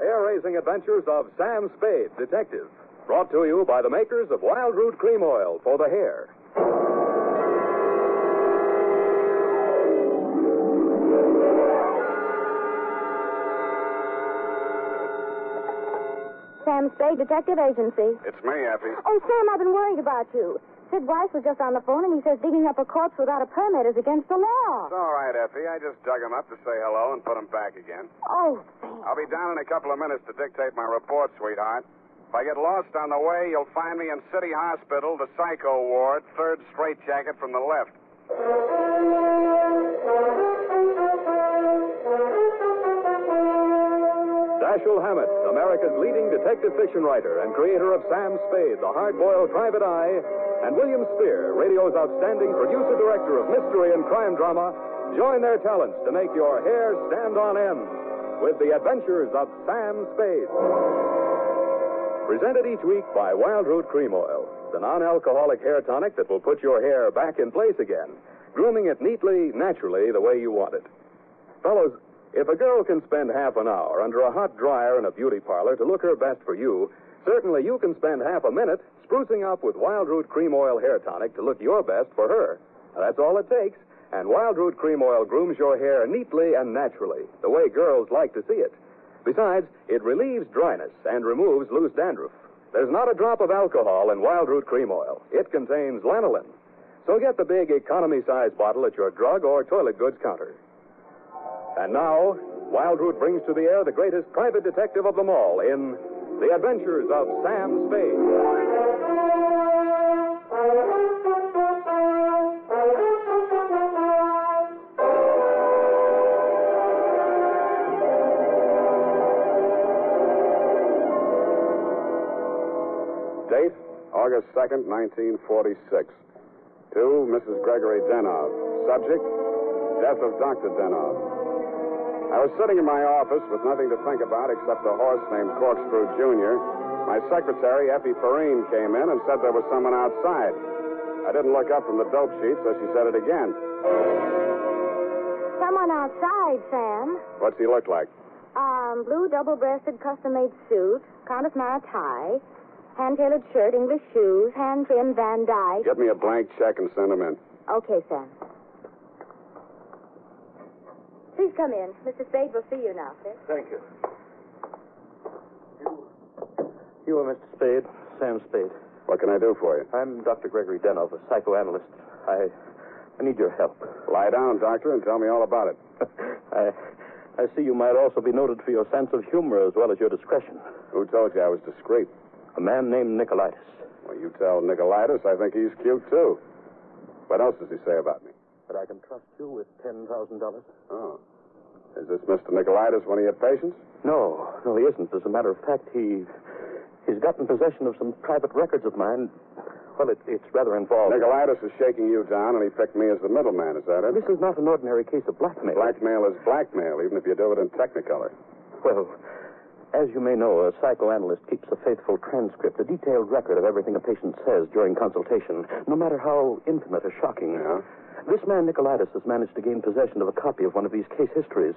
hair raising adventures of Sam Spade, detective. Brought to you by the makers of Wildroot Cream Oil for the hair. Sam Spade Detective Agency. It's me, Effie. Oh, Sam, I've been worried about you. Sid Wise was just on the phone, and he says digging up a corpse without a permit is against the law. It's all right, Effie. I just dug him up to say hello and put him back again. Oh, Sam. I'll be down in a couple of minutes to dictate my report, sweetheart. If I get lost on the way, you'll find me in City Hospital, the psycho ward, third straitjacket from the left. Dashiell Hammett, America's leading detective fiction writer and creator of Sam Spade, the hard-boiled private eye, and William Spier, radio's outstanding producer-director of mystery and crime drama, join their talents to make your hair stand on end with the adventures of Sam Spade. Presented each week by Wildroot Cream Oil, the non-alcoholic hair tonic that will put your hair back in place again, grooming it neatly, naturally, the way you want it. Fellows, if a girl can spend half an hour under a hot dryer in a beauty parlor to look her best for you, certainly you can spend half a minute sprucing up with Wildroot Cream Oil Hair Tonic to look your best for her. Now, that's all it takes, and Wildroot Cream Oil grooms your hair neatly and naturally, the way girls like to see it. Besides, it relieves dryness and removes loose dandruff. There's not a drop of alcohol in Wildroot Cream Oil. It contains lanolin. So get the big economy size bottle at your drug or toilet goods counter. And now, Wildroot brings to the air the greatest private detective of them all in The Adventures of Sam Spade. Date, August 2nd, 1946. To Mrs. Gregory Denov. Subject, death of Dr. Denov. I was sitting in my office with nothing to think about except a horse named Corkscrew Jr. My secretary, Effie Perrine, came in and said there was someone outside. I didn't look up from the dope sheet, so she said it again. Someone outside, Sam. What's he look like? Um, blue double-breasted custom-made suit, Countess Mara tie, hand-tailored shirt, English shoes, hand-trimmed Van Dyke. Get me a blank check and send him in. Okay, Sam. Please come in. Mr. Spade will see you now, sir. Thank you. You You are Mr. Spade, Sam Spade. What can I do for you? I'm Dr. Gregory Denov, a psychoanalyst. I, I need your help. Lie down, doctor, and tell me all about it. I, I see you might also be noted for your sense of humor as well as your discretion. Who told you I was discreet? A man named Nicolaitis. Well, you tell Nicolaitis I think he's cute, too. What else does he say about me? But I can trust you with $10,000? Oh. Is this Mr. Nicolaitis one of your patients? No, no, he isn't. As a matter of fact, he, he's gotten possession of some private records of mine. Well, it, it's rather involved. Nicolaitis is shaking you down, and he picked me as the middleman. Is that it? This is not an ordinary case of blackmail. Blackmail is blackmail, even if you do it in technicolor. Well, as you may know, a psychoanalyst keeps a faithful transcript, a detailed record of everything a patient says during consultation, no matter how intimate or shocking. Yeah? This man, Nicolaitis, has managed to gain possession of a copy of one of these case histories.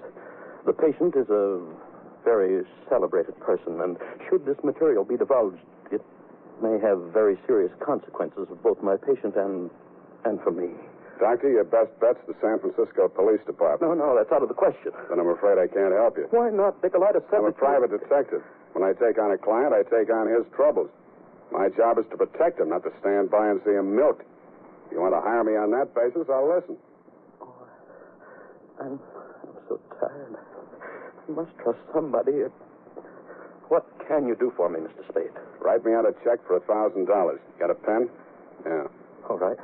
The patient is a very celebrated person, and should this material be divulged, it may have very serious consequences for both my patient and and for me. Doctor, your best bet's the San Francisco Police Department. No, no, that's out of the question. Then I'm afraid I can't help you. Why not? Nicolaitis said I'm a private detective. When I take on a client, I take on his troubles. My job is to protect him, not to stand by and see him milked. If you want to hire me on that basis, I'll listen. I'm, I'm so tired. I must trust somebody. What can you do for me, Mr. Spade? Write me out a check for a thousand dollars. Got a pen? Yeah. All right.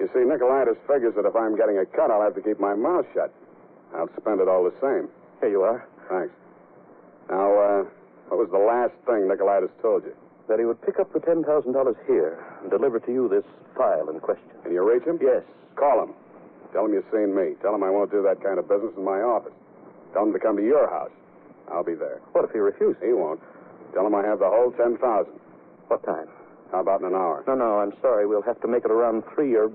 You see, Nicolaitis figures that if I'm getting a cut, I'll have to keep my mouth shut. I'll spend it all the same. Here you are. Thanks. Now, uh, what was the last thing Nicolaitis told you? That he would pick up the $10,000 here and deliver to you this file in question. Can you reach him? Yes. Call him. Tell him you've seen me. Tell him I won't do that kind of business in my office. Tell him to come to your house. I'll be there. What if he refuses? He won't. Tell him I have the whole ten thousand. What time? How about in an hour? No, no, I'm sorry. We'll have to make it around three or.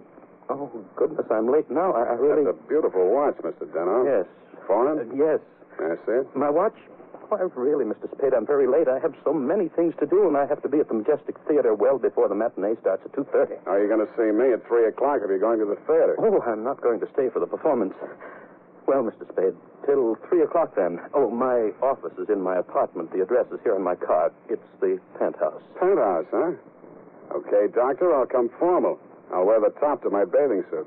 Oh, goodness, I'm late now. I, I really. That's a beautiful watch, Mr. Denno. Yes. Foreign? Uh, yes. May I see it? My watch? Why, really, Mr. Spade, I'm very late. I have so many things to do, and I have to be at the Majestic Theater well before the matinee starts at 2.30. Are you going to see me at 3 o'clock if you're going to the theater? Oh, I'm not going to stay for the performance. Well, Mr. Spade, till 3 o'clock then. Oh, my office is in my apartment. The address is here on my card. It's the penthouse. Penthouse, huh? Okay, Doctor, I'll come formal. I'll wear the top to my bathing suit.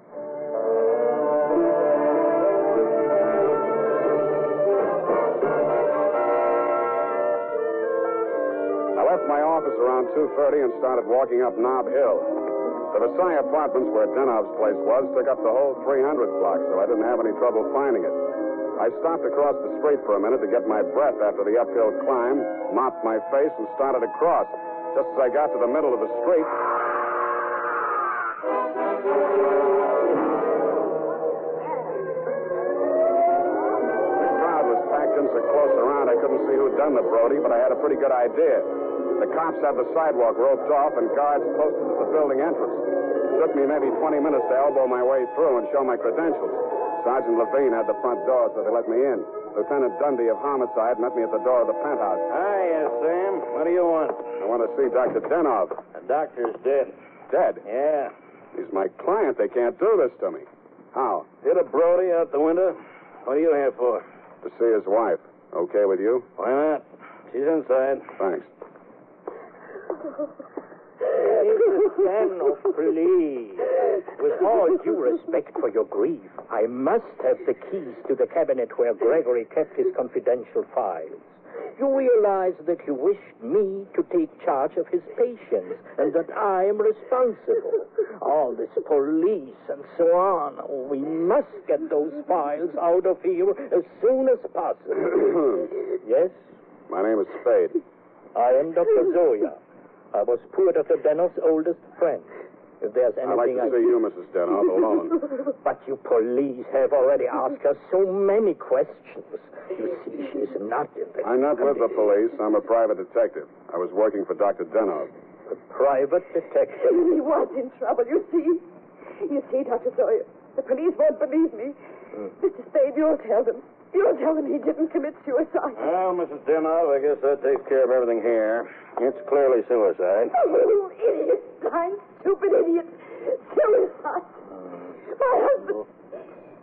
Office around 2.30 and started walking up Nob Hill. The Versailles Apartments, where Denov's place was, took up the whole 300 block, so I didn't have any trouble finding it. I stopped across the street for a minute to get my breath after the uphill climb, mopped my face, and started across. Just as I got to the middle of the street, the crowd was packed in so close around I couldn't see who'd done the Brody, but I had a pretty good idea. The cops had the sidewalk roped off and guards posted at the building entrance. It took me maybe 20 minutes to elbow my way through and show my credentials. Sergeant Levine had the front door, so they let me in. Lieutenant Dundy of Homicide met me at the door of the penthouse. Ah, Hiya, Sam. What do you want? I want to see Dr. Denov. The doctor's dead. Dead. Yeah. He's my client. They can't do this to me. How? Hit a Brody out the window. What are you here for? To see his wife. Okay with you? Why not? She's inside. Thanks. Mrs. Please. With all due respect for your grief, I must have the keys to the cabinet where Gregory kept his confidential files. You realize that you wished me to take charge of his patients and that I am responsible. All this police and so on. We must get those files out of here as soon as possible. yes? My name is Spade. I am Dr. Zoya. I was poor Dr. Denov's oldest friend. If there's anything I'd like anything to see you, Mrs. Denov, alone. But you police have already asked her so many questions. You see, she's not in the... I'm not with the police. I'm a private detective. I was working for Dr. Denov. A private detective. He was in trouble, you see. You see, Dr. Sawyer, the police won't believe me. Hmm. Mr. Spade, you'll tell them. You'll tell them he didn't commit suicide. Well, Mrs. Denov, I guess that takes care of everything here. It's clearly suicide. Oh, you idiot, blind, stupid idiot. Suicide. My husband,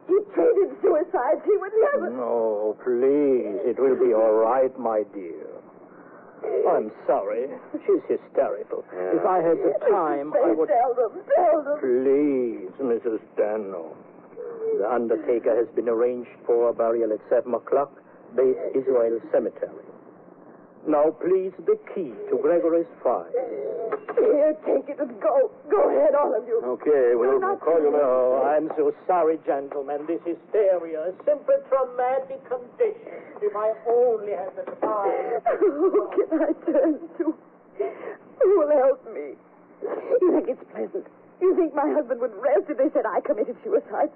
he treated suicide. He would never. No, please. It will be all right, my dear. I'm sorry. She's hysterical. If I had the time, I would... tell them. Tell them. Please, Mrs. Dano. The undertaker has been arranged for a burial at 7 o'clock, Beth Israel Cemetery. Now, please, the key to Gregory's file. Here, take it and go. Go ahead, all of you. Okay, we'll, we'll call you later. Oh, I'm so sorry, gentlemen. This hysteria, a simple traumatic condition. If I only had the time. Who can I turn to? Who will help me? You think it's pleasant? You think my husband would rest if they said I committed suicide?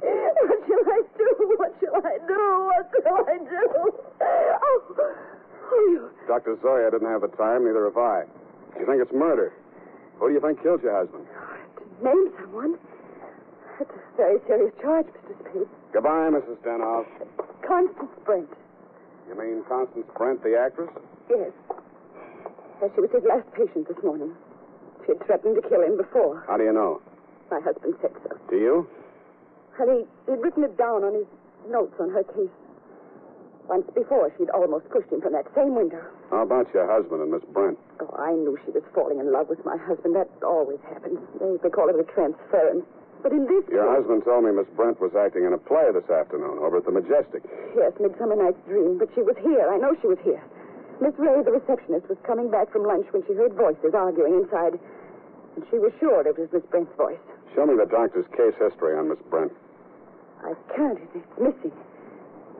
What shall I do? What shall I do? What shall I do? Oh, oh you. Dr. Zoya didn't have the time, neither have I. You think it's murder? Who do you think killed your husband? To name someone? That's a very serious charge, Mr. Spade. Goodbye, Mrs. Denov. Constance Brent. You mean Constance Brent, the actress? Yes. Yes, she was his last patient this morning. She had threatened to kill him before. How do you know? My husband said so. Do you? And he, he'd written it down on his notes on her case. Once before, she'd almost pushed him from that same window. How about your husband and Miss Brent? Oh, I knew she was falling in love with my husband. That always happens. They, they call it a transference. But in this Your case, husband told me Miss Brent was acting in a play this afternoon over at the Majestic. yes, Midsummer Night's Dream, but she was here. I know she was here. Miss Ray, the receptionist, was coming back from lunch when she heard voices arguing inside. And she was sure it was Miss Brent's voice. Show me the doctor's case history on Miss Brent. I can't. It's missing.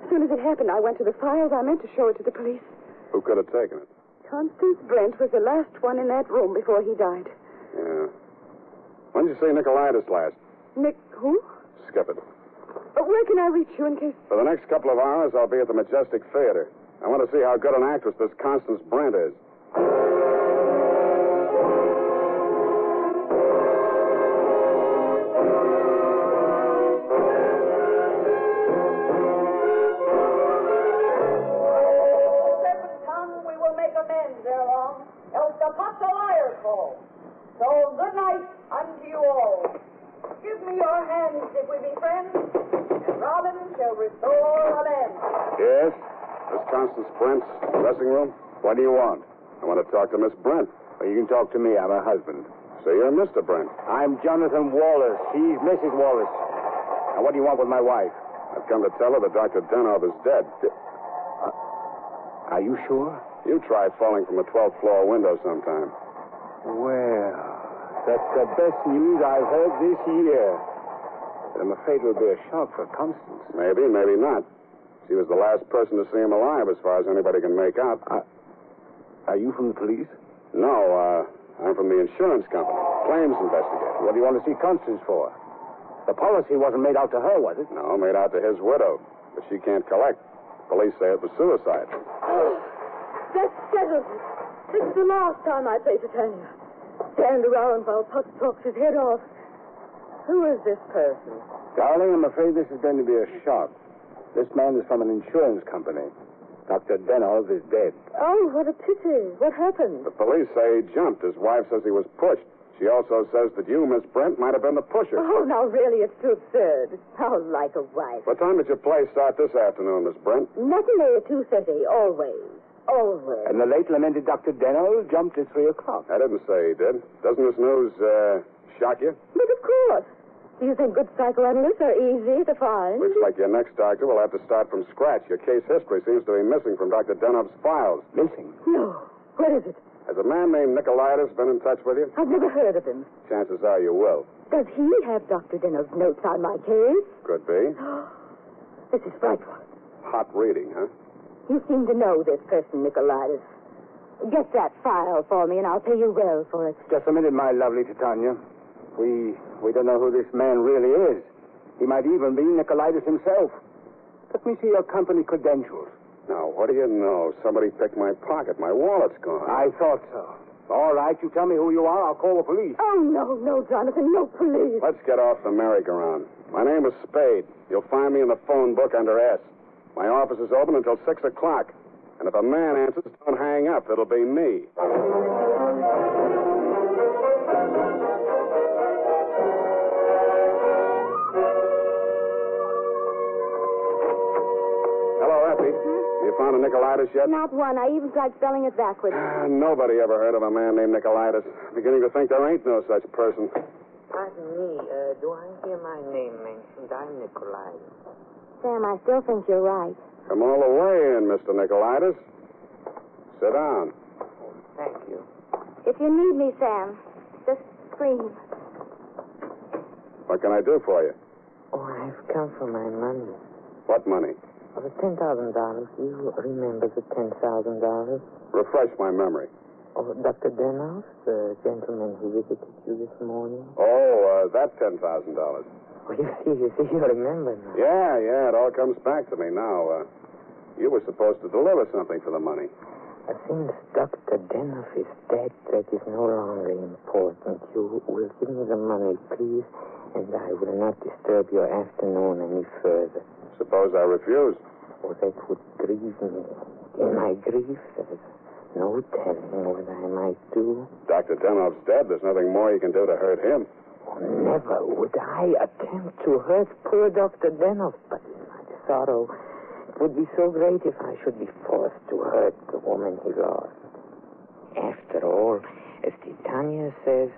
As soon as it happened, I went to the files. I meant to show it to the police. Who could have taken it? Constance Brent was the last one in that room before he died. Yeah. When did you see Nicolaitis last? Nick, who? Skip it. But where can I reach you in case... For the next couple of hours, I'll be at the Majestic Theater. I want to see how good an actress this Constance Brent is. The Potts Liar call. So good night unto you all. Give me your hands if we be friends, and Robin shall restore a land. Yes? Miss Constance Brent's dressing room? What do you want? I want to talk to Miss Brent. Well, you can talk to me. I'm her husband. So you're Mr. Brent. I'm Jonathan Wallace. She's Mrs. Wallace. Now, what do you want with my wife? I've come to tell her that Dr. Denov is dead. Uh, are you sure? You try falling from a 12th floor window sometime. Well, that's the best news I've heard this year. But I'm afraid it will be a shock for Constance. Maybe, maybe not. She was the last person to see him alive, as far as anybody can make out. Are you from the police? No, uh, I'm from the insurance company. Claims investigator. What do you want to see Constance for? The policy wasn't made out to her, was it? No, made out to his widow. But she can't collect. Police say it was suicide. That settles it. This is the last time I say to Tanya. Stand around while Potts talks his head off. Who is this person? Darling, I'm afraid this is going to be a shock. This man is from an insurance company. Dr. Denov is dead. Oh, what a pity. What happened? The police say he jumped. His wife says he was pushed. She also says that you, Miss Brent, might have been the pusher. Oh, now really, it's too absurd. How like a wife. What time did your play start this afternoon, Miss Brent? Matinee at 2.30, always. Always. And the late lamented Dr. Denov jumped at 3 o'clock. I didn't say he did. Doesn't this news uh, shock you? But of course. Do you think good psychoanalysts are easy to find? Looks like your next doctor will have to start from scratch. Your case history seems to be missing from Dr. Denov's files. Missing? No. What is it? Has a man named Nicolaitis been in touch with you? I've never heard of him. Chances are you will. Does he have Dr. Denov's notes on my case? Could be. This is frightful. Hot reading, huh? You seem to know this person, Nicolaitis. Get that file for me, and I'll pay you well for it. Just a minute, my lovely Titania. We we don't know who this man really is. He might even be Nicolaitis himself. Let me see your company credentials. Now, what do you know? Somebody picked my pocket. My wallet's gone. I thought so. All right, you tell me who you are. I'll call the police. Oh, no, no, Jonathan, no police. Let's get off the merry-go-round. My name is Spade. You'll find me in the phone book under S. My office is open until 6 o'clock. And if a man answers, don't hang up. It'll be me. Hello, Effie. You found a Nicolaitis yet? Not one. I even tried spelling it backwards. Ah, Nobody ever heard of a man named Nicolaitis. Beginning to think there ain't no such person. Pardon me, uh, do I hear my name mentioned? I'm Nikolai. Sam, I still think you're right. Come all the way in, Mr. Nicolaitis. Sit down. Thank you. If you need me, Sam, just scream. What can I do for you? Oh, I've come for my money. What money? Oh, the ten thousand dollars. You remember the ten thousand dollars? Refresh my memory. Oh, Dr. Denov, the gentleman who visited you this morning. Oh, uh, that $10,000. Oh, you see, you see, you remember now. Yeah, yeah, it all comes back to me now. Uh, you were supposed to deliver something for the money. Uh, Since Dr. Denov is dead, that is no longer important. You will give me the money, please, and I will not disturb your afternoon any further. Suppose I refuse. Oh, that would grieve me. In my grief, there's no telling what I might do. Dr. Denov's dead. There's nothing more you can do to hurt him. Never would I attempt to hurt poor Dr. Denov, but in my sorrow, it would be so great if I should be forced to hurt the woman he lost. After all, as Titania says,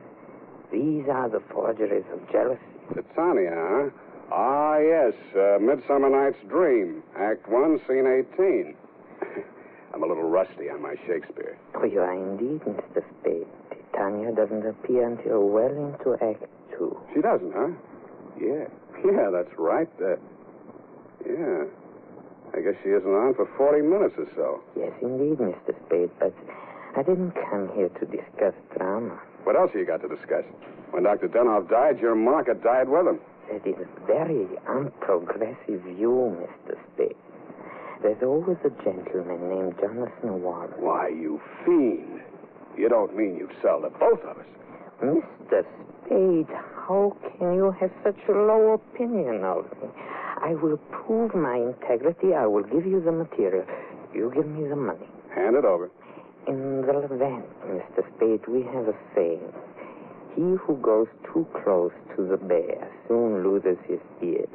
these are the forgeries of jealousy. Titania, huh? Ah, yes. Uh, Midsummer Night's Dream. Act 1, Scene 18. I'm a little rusty on my Shakespeare. Oh, you are indeed, Mr. Spade. Titania doesn't appear until well into Act Two. She doesn't, huh? Yeah. Yeah, that's right. Uh, yeah. I guess she isn't on for 40 minutes or so. Yes, indeed, Mr. Spade, but I didn't come here to discuss drama. What else have you got to discuss? When Dr. Denov died, your market died with him. That is a very unprogressive view, Mr. Spade. There's always a gentleman named Jonathan Wallace. Why, you fiend. You don't mean you'd sell to both of us. Mr. Spade, how can you have such a low opinion of me? I will prove my integrity. I will give you the material. You give me the money. Hand it over. In the Levant, Mr. Spade, we have a saying. He who goes too close to the bear soon loses his beard.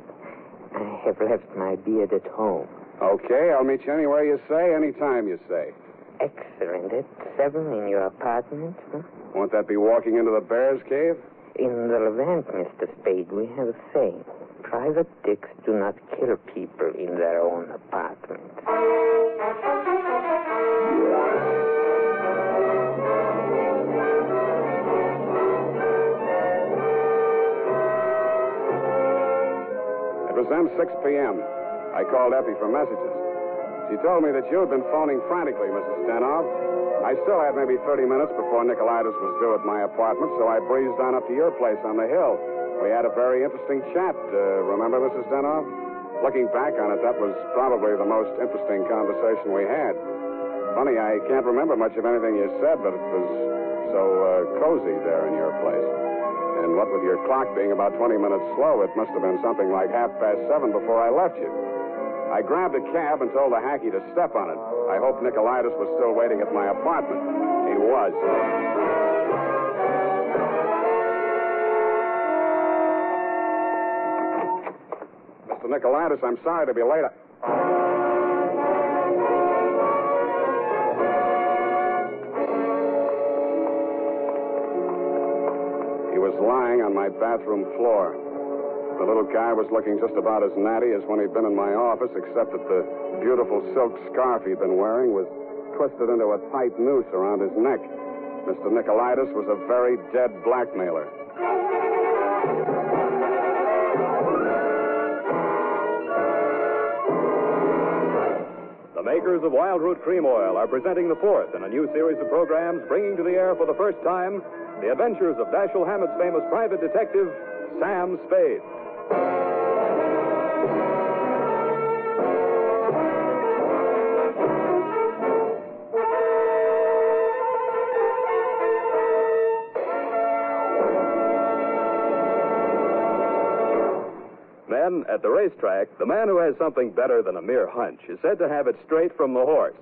I have left my beard at home. Okay, I'll meet you anywhere you say, anytime you say. Excellent. At seven in your apartment? Huh? Won't that be walking into the bear's cave? In the Levant, Mr. Spade, we have a saying. Private dicks do not kill people in their own apartment. It was then 6 p.m. I called Effie for messages. She told me that you had been phoning frantically, Mrs. Stenov. I still had maybe 30 minutes before Nicolaitis was due at my apartment, so I breezed on up to your place on the hill. We had a very interesting chat. Uh, remember, Mrs. Stenov? Looking back on it, that was probably the most interesting conversation we had. Funny, I can't remember much of anything you said, but it was so uh, cozy there in your place. And what with your clock being about 20 minutes slow, it must have been something like half past seven before I left you. I grabbed a cab and told the hacky to step on it. I hoped Nicolaitis was still waiting at my apartment. He was. Mr. Nicolaitis, I'm sorry to be late. He was lying on my bathroom floor. The little guy was looking just about as natty as when he'd been in my office, except that the beautiful silk scarf he'd been wearing was twisted into a tight noose around his neck. Mr. Nicolaitis was a very dead blackmailer. The makers of Wildroot Cream Oil are presenting the fourth in a new series of programs bringing to the air for the first time the adventures of Dashiell Hammett's famous private detective, Sam Spade. Then, at the racetrack, the man who has something better than a mere hunch is said to have it straight from the horse.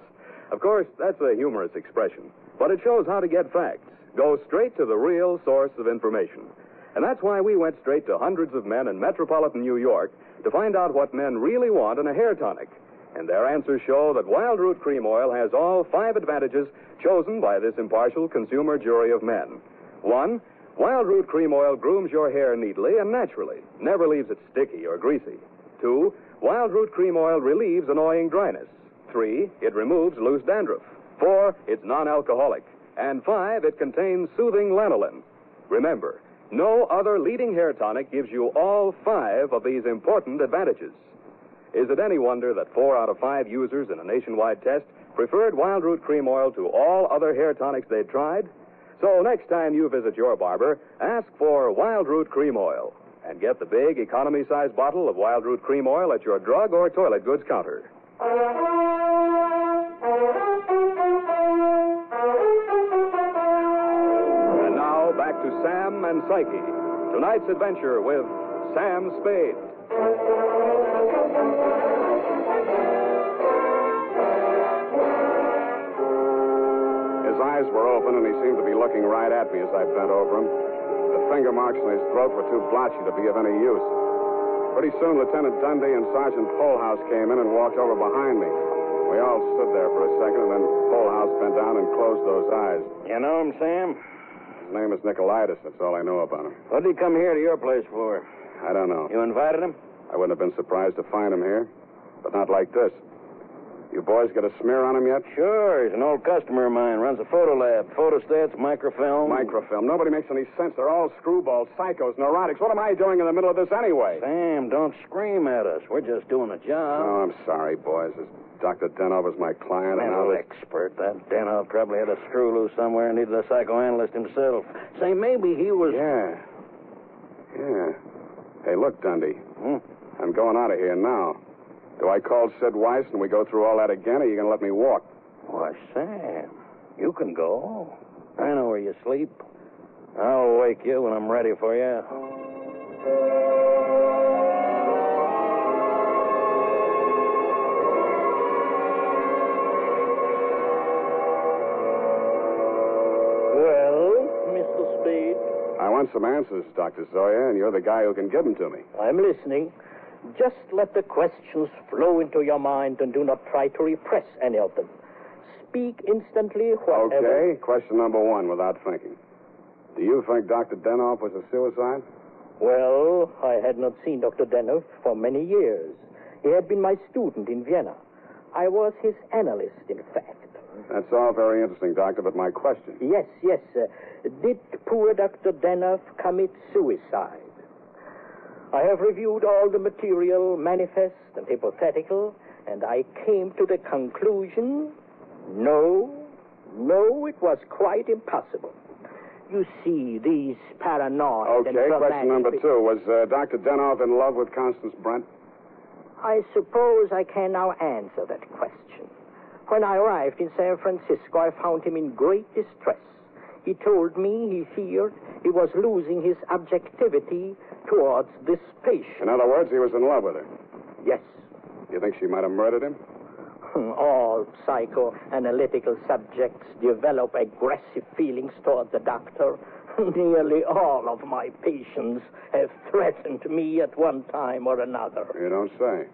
Of course, that's a humorous expression, but it shows how to get facts. Go straight to the real source of information. And that's why we went straight to hundreds of men in metropolitan New York to find out what men really want in a hair tonic. And their answers show that Wildroot Cream Oil has all five advantages chosen by this impartial consumer jury of men. One, Wildroot Cream Oil grooms your hair neatly and naturally, never leaves it sticky or greasy. Two, Wildroot Cream Oil relieves annoying dryness. Three, it removes loose dandruff. Four, it's non alcoholic. And five, it contains soothing lanolin. Remember, no other leading hair tonic gives you all five of these important advantages. Is it any wonder that four out of five users in a nationwide test preferred Wildroot Cream Oil to all other hair tonics they'd tried? So next time you visit your barber, ask for Wildroot Cream Oil and get the big economy size bottle of Wildroot Cream Oil at your drug or toilet goods counter. Psyche. Tonight's adventure with Sam Spade. His eyes were open, and he seemed to be looking right at me as I bent over him. The finger marks on his throat were too blotchy to be of any use. Pretty soon, Lieutenant Dundy and Sergeant Polhaus came in and walked over behind me. We all stood there for a second, and then Polhaus bent down and closed those eyes. You know him, Sam? His name is Nicolaitis. That's all I know about him. What did he come here to your place for? I don't know. You invited him? I wouldn't have been surprised to find him here, but not like this. You boys got a smear on him yet? Sure, he's an old customer of mine. Runs a photo lab. Photostats, microfilm. Microfilm. Nobody makes any sense. They're all screwballs, psychos, neurotics. What am I doing in the middle of this anyway? Sam, don't scream at us. We're just doing a job. Oh, I'm sorry, boys. This Dr. Denov is my client. and Mental now expert. That Denov probably had a screw loose somewhere and needed a psychoanalyst himself. Say, maybe he was. Yeah. Yeah. Hey, look, Dundy. Hmm? I'm going out of here now. Do I call Sid Wise and we go through all that again, or are you going to let me walk? Why, Sam, you can go. I know where you sleep. I'll wake you when I'm ready for you. Want some answers, Dr. Zoya, and you're the guy who can give them to me. I'm listening. Just let the questions flow into your mind and do not try to repress any of them. Speak instantly, whatever. Okay, question number one without thinking. Do you think Dr. Denoff was a suicide? Well, I had not seen Dr. Denoff for many years. He had been my student in Vienna. I was his analyst, in fact. That's all very interesting, Doctor, but my question. Yes, yes. Uh, did poor Dr. Denoff commit suicide? I have reviewed all the material, manifest and hypothetical, and I came to the conclusion no, no, it was quite impossible. You see, these paranoid and Okay, question number two. Was uh, Dr. Denoff in love with Constance Brent? I suppose I can now answer that question. When I arrived in San Francisco, I found him in great distress. He told me he feared he was losing his objectivity towards this patient. In other words, he was in love with her. Yes, You think she might have murdered him? Hmm, all psychoanalytical subjects develop aggressive feelings toward the doctor. Nearly all of my patients have threatened me at one time or another. You don't say.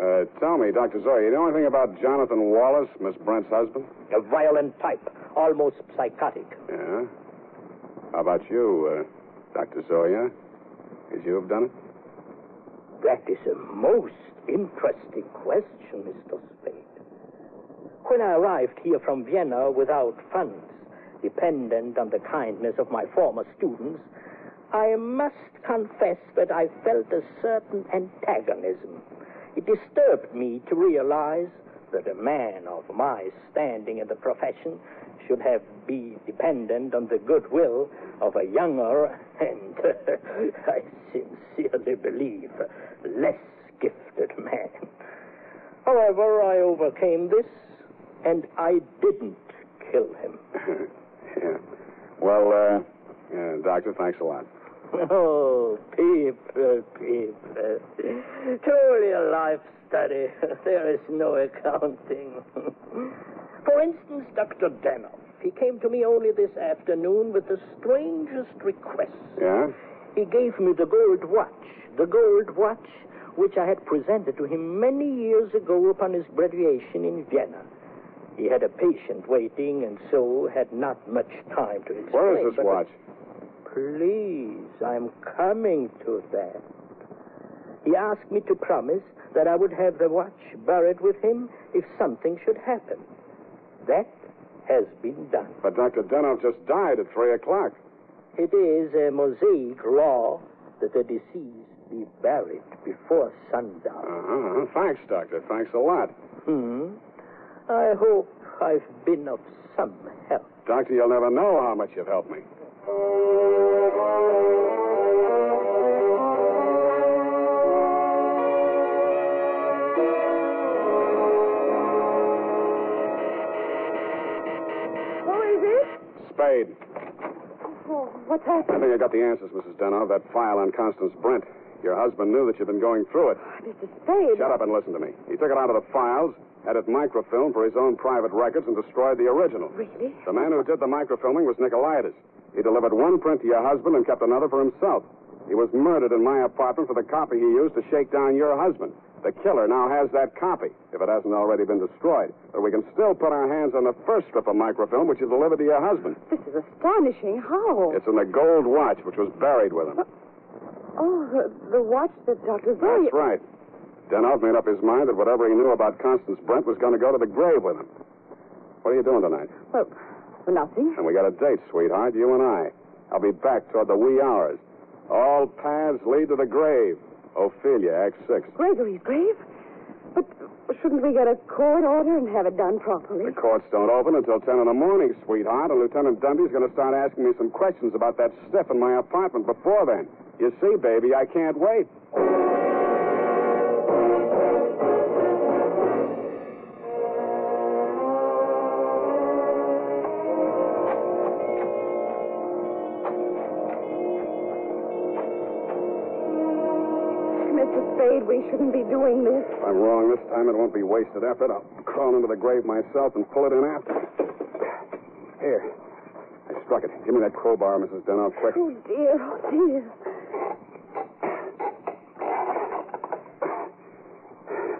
Uh, tell me, Dr. Zoya, you know anything about Jonathan Wallace, Miss Brent's husband? A violent type, almost psychotic. Yeah. How about you, uh, Dr. Zoya? Could you have done it? That is a most interesting question, Mr. Spade. When I arrived here from Vienna without funds, dependent on the kindness of my former students, I must confess that I felt a certain antagonism. It disturbed me to realize that a man of my standing in the profession should have be dependent on the goodwill of a younger and, I sincerely believe, less gifted man. However, I overcame this, and I didn't kill him. yeah. Well, uh, yeah, Doctor, thanks a lot. Oh, people, people. Truly a life study. There is no accounting. For instance, Dr. Denoff. He came to me only this afternoon with the strangest request. Yeah? He gave me the gold watch, the gold watch which I had presented to him many years ago upon his graduation in Vienna. He had a patient waiting, and so had not much time to explain. Where is this watch? Please, I'm coming to that. He asked me to promise that I would have the watch buried with him if something should happen. That has been done. But Dr. Denoff just died at 3 o'clock. It is a Mosaic law that the deceased be buried before sundown. Uh-huh. Thanks, Doctor. Thanks a lot. Hmm. I hope I've been of some help. Doctor, you'll never know how much you've helped me. Who is it? Spade. Oh, what's I happened? think I got the answers, Mrs. Denoff. That file on Constance Brent. Your husband knew that you'd been going through it. Mr. Spade. Shut up and listen to me. He took it out of the files, had it microfilmed for his own private records, and destroyed the original. Really? The man who did the microfilming was Nicolaitis. He delivered one print to your husband and kept another for himself. He was murdered in my apartment for the copy he used to shake down your husband. The killer now has that copy, if it hasn't already been destroyed. But we can still put our hands on the first strip of microfilm, which you delivered to your husband. This is astonishing. How? It's in the gold watch, which was buried with him. Oh, the, the watch that Dr. Zoya... That's right. Denoff made up his mind that whatever he knew about Constance Brent was going to go to the grave with him. What are you doing tonight? Well, nothing. And we got a date, sweetheart, you and I. I'll be back toward the wee hours. All paths lead to the grave. Ophelia, Act 6. Gregory's grave? But shouldn't we get a court order and have it done properly? The courts don't open until 10 in the morning, sweetheart, and Lieutenant Dundy's going to start asking me some questions about that stiff in my apartment before then. You see, baby, I can't wait. We shouldn't be doing this. If I'm wrong this time, it won't be wasted effort. I'll crawl into the grave myself and pull it in after. Here. I struck it. Give me that crowbar, Mrs. Denoff, quick. Oh, dear, oh, dear.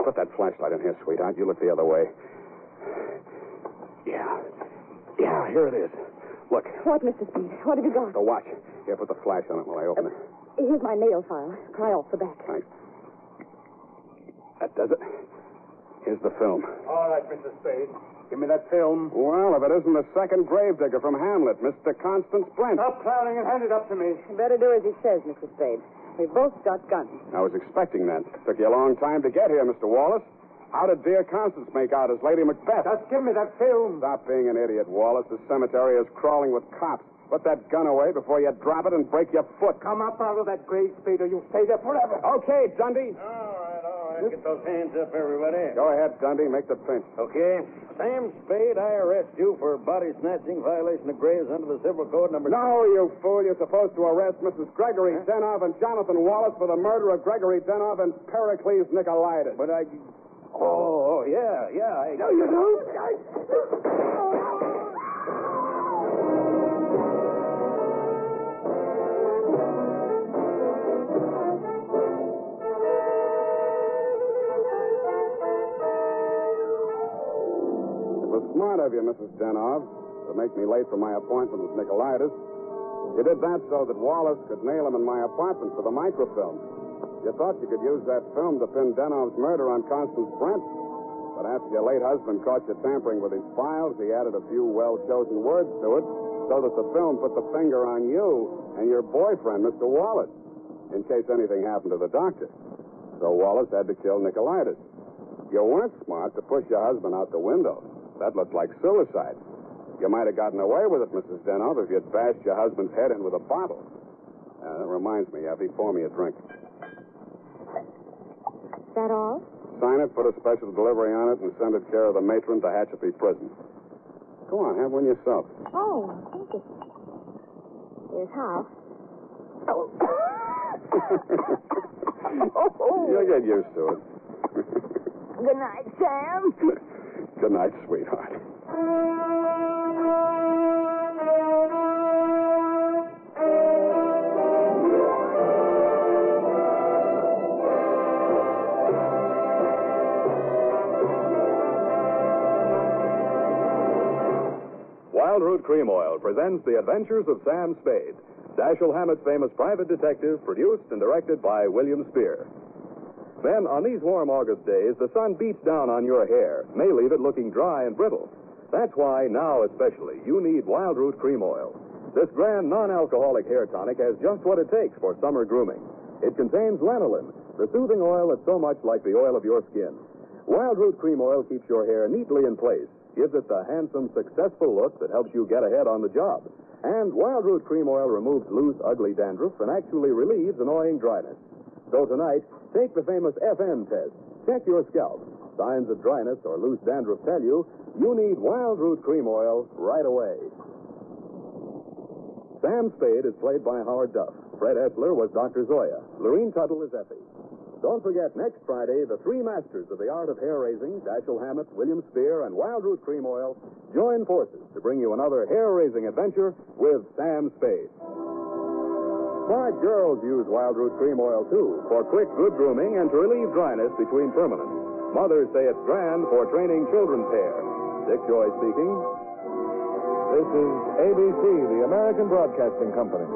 Put that flashlight in here, sweetheart. You look the other way. Yeah. Yeah, here it is. Look, What, Mr. Speed? What have you got? the watch. Here, put the flash on it while I open it. Here's my nail file. Pry off the back. Thanks. That does it. Here's the film. All right, Mr. Spade. Give me that film. Well, if it isn't the second gravedigger from Hamlet, Mr. Constance Brent. Stop clowning and hand it up to me. You better do as he says, Mr. Spade. We've both got guns. I was expecting that. Took you a long time to get here, Mr. Wallace. How did dear Constance make out as Lady Macbeth? Just give me that film. Stop being an idiot, Wallace. The cemetery is crawling with cops. Put that gun away before you drop it and break your foot. Come up out of that grave, Spade, or you'll stay there forever. Okay, Dundy. All Get those hands up, everybody. Go ahead, Dundy. Make the pinch. Okay. Sam Spade, I arrest you for body snatching, violation of graves under the Civil Code number. No, you fool. You're supposed to arrest Mrs. Gregory Denov and Jonathan Wallace for the murder of Gregory Denov and Pericles Nicolaitis. But I. Oh, oh, yeah, yeah. I... No, you don't. It of you, Mrs. Denov, to make me late for my appointment with Nicolaitis. You did that so that Wallace could nail him in my apartment for the microfilm. You thought you could use that film to pin Denov's murder on Constance Brent. But after your late husband caught you tampering with his files, he added a few well chosen words to it so that the film put the finger on you and your boyfriend, Mr. Wallace, in case anything happened to the doctor. So Wallace had to kill Nicolaitis. You weren't smart to push your husband out the window. That looked like suicide. You might have gotten away with it, Mrs. Denov, if you'd bashed your husband's head in with a bottle. Uh, that reminds me, Effie, pour me a drink. Is that all? Sign it, put a special delivery on it, and send it care of the matron to Tehachapi Prison. Go on, have one yourself. Oh, thank you. Here's how. You'll get used to it. Good night, Sam. Good night, sweetheart. Wildroot Cream Oil presents The Adventures of Sam Spade, Dashiell Hammett's famous private detective, produced and directed by William Spier. Then, on these warm August days, the sun beats down on your hair, may leave it looking dry and brittle. That's why, now especially, you need Wildroot Cream Oil. This grand non alcoholic hair tonic has just what it takes for summer grooming. It contains lanolin, the soothing oil that's so much like the oil of your skin. Wildroot Cream Oil keeps your hair neatly in place, gives it the handsome, successful look that helps you get ahead on the job. And Wildroot Cream Oil removes loose, ugly dandruff and actually relieves annoying dryness. So tonight, take the famous FM test. Check your scalp. Signs of dryness or loose dandruff tell you you need Wildroot Cream Oil right away. Sam Spade is played by Howard Duff. Fred Essler was Dr. Zoya. Lurene Tuttle is Effie. Don't forget, next Friday, the three masters of the art of hair raising, Dashiell Hammett, William Spier, and Wildroot Cream Oil, join forces to bring you another hair raising adventure with Sam Spade. Smart girls use Wildroot Cream Oil, too, for quick, good grooming and to relieve dryness between permanents. Mothers say it's grand for training children's hair. Dick Joy speaking. This is ABC, the American Broadcasting Company.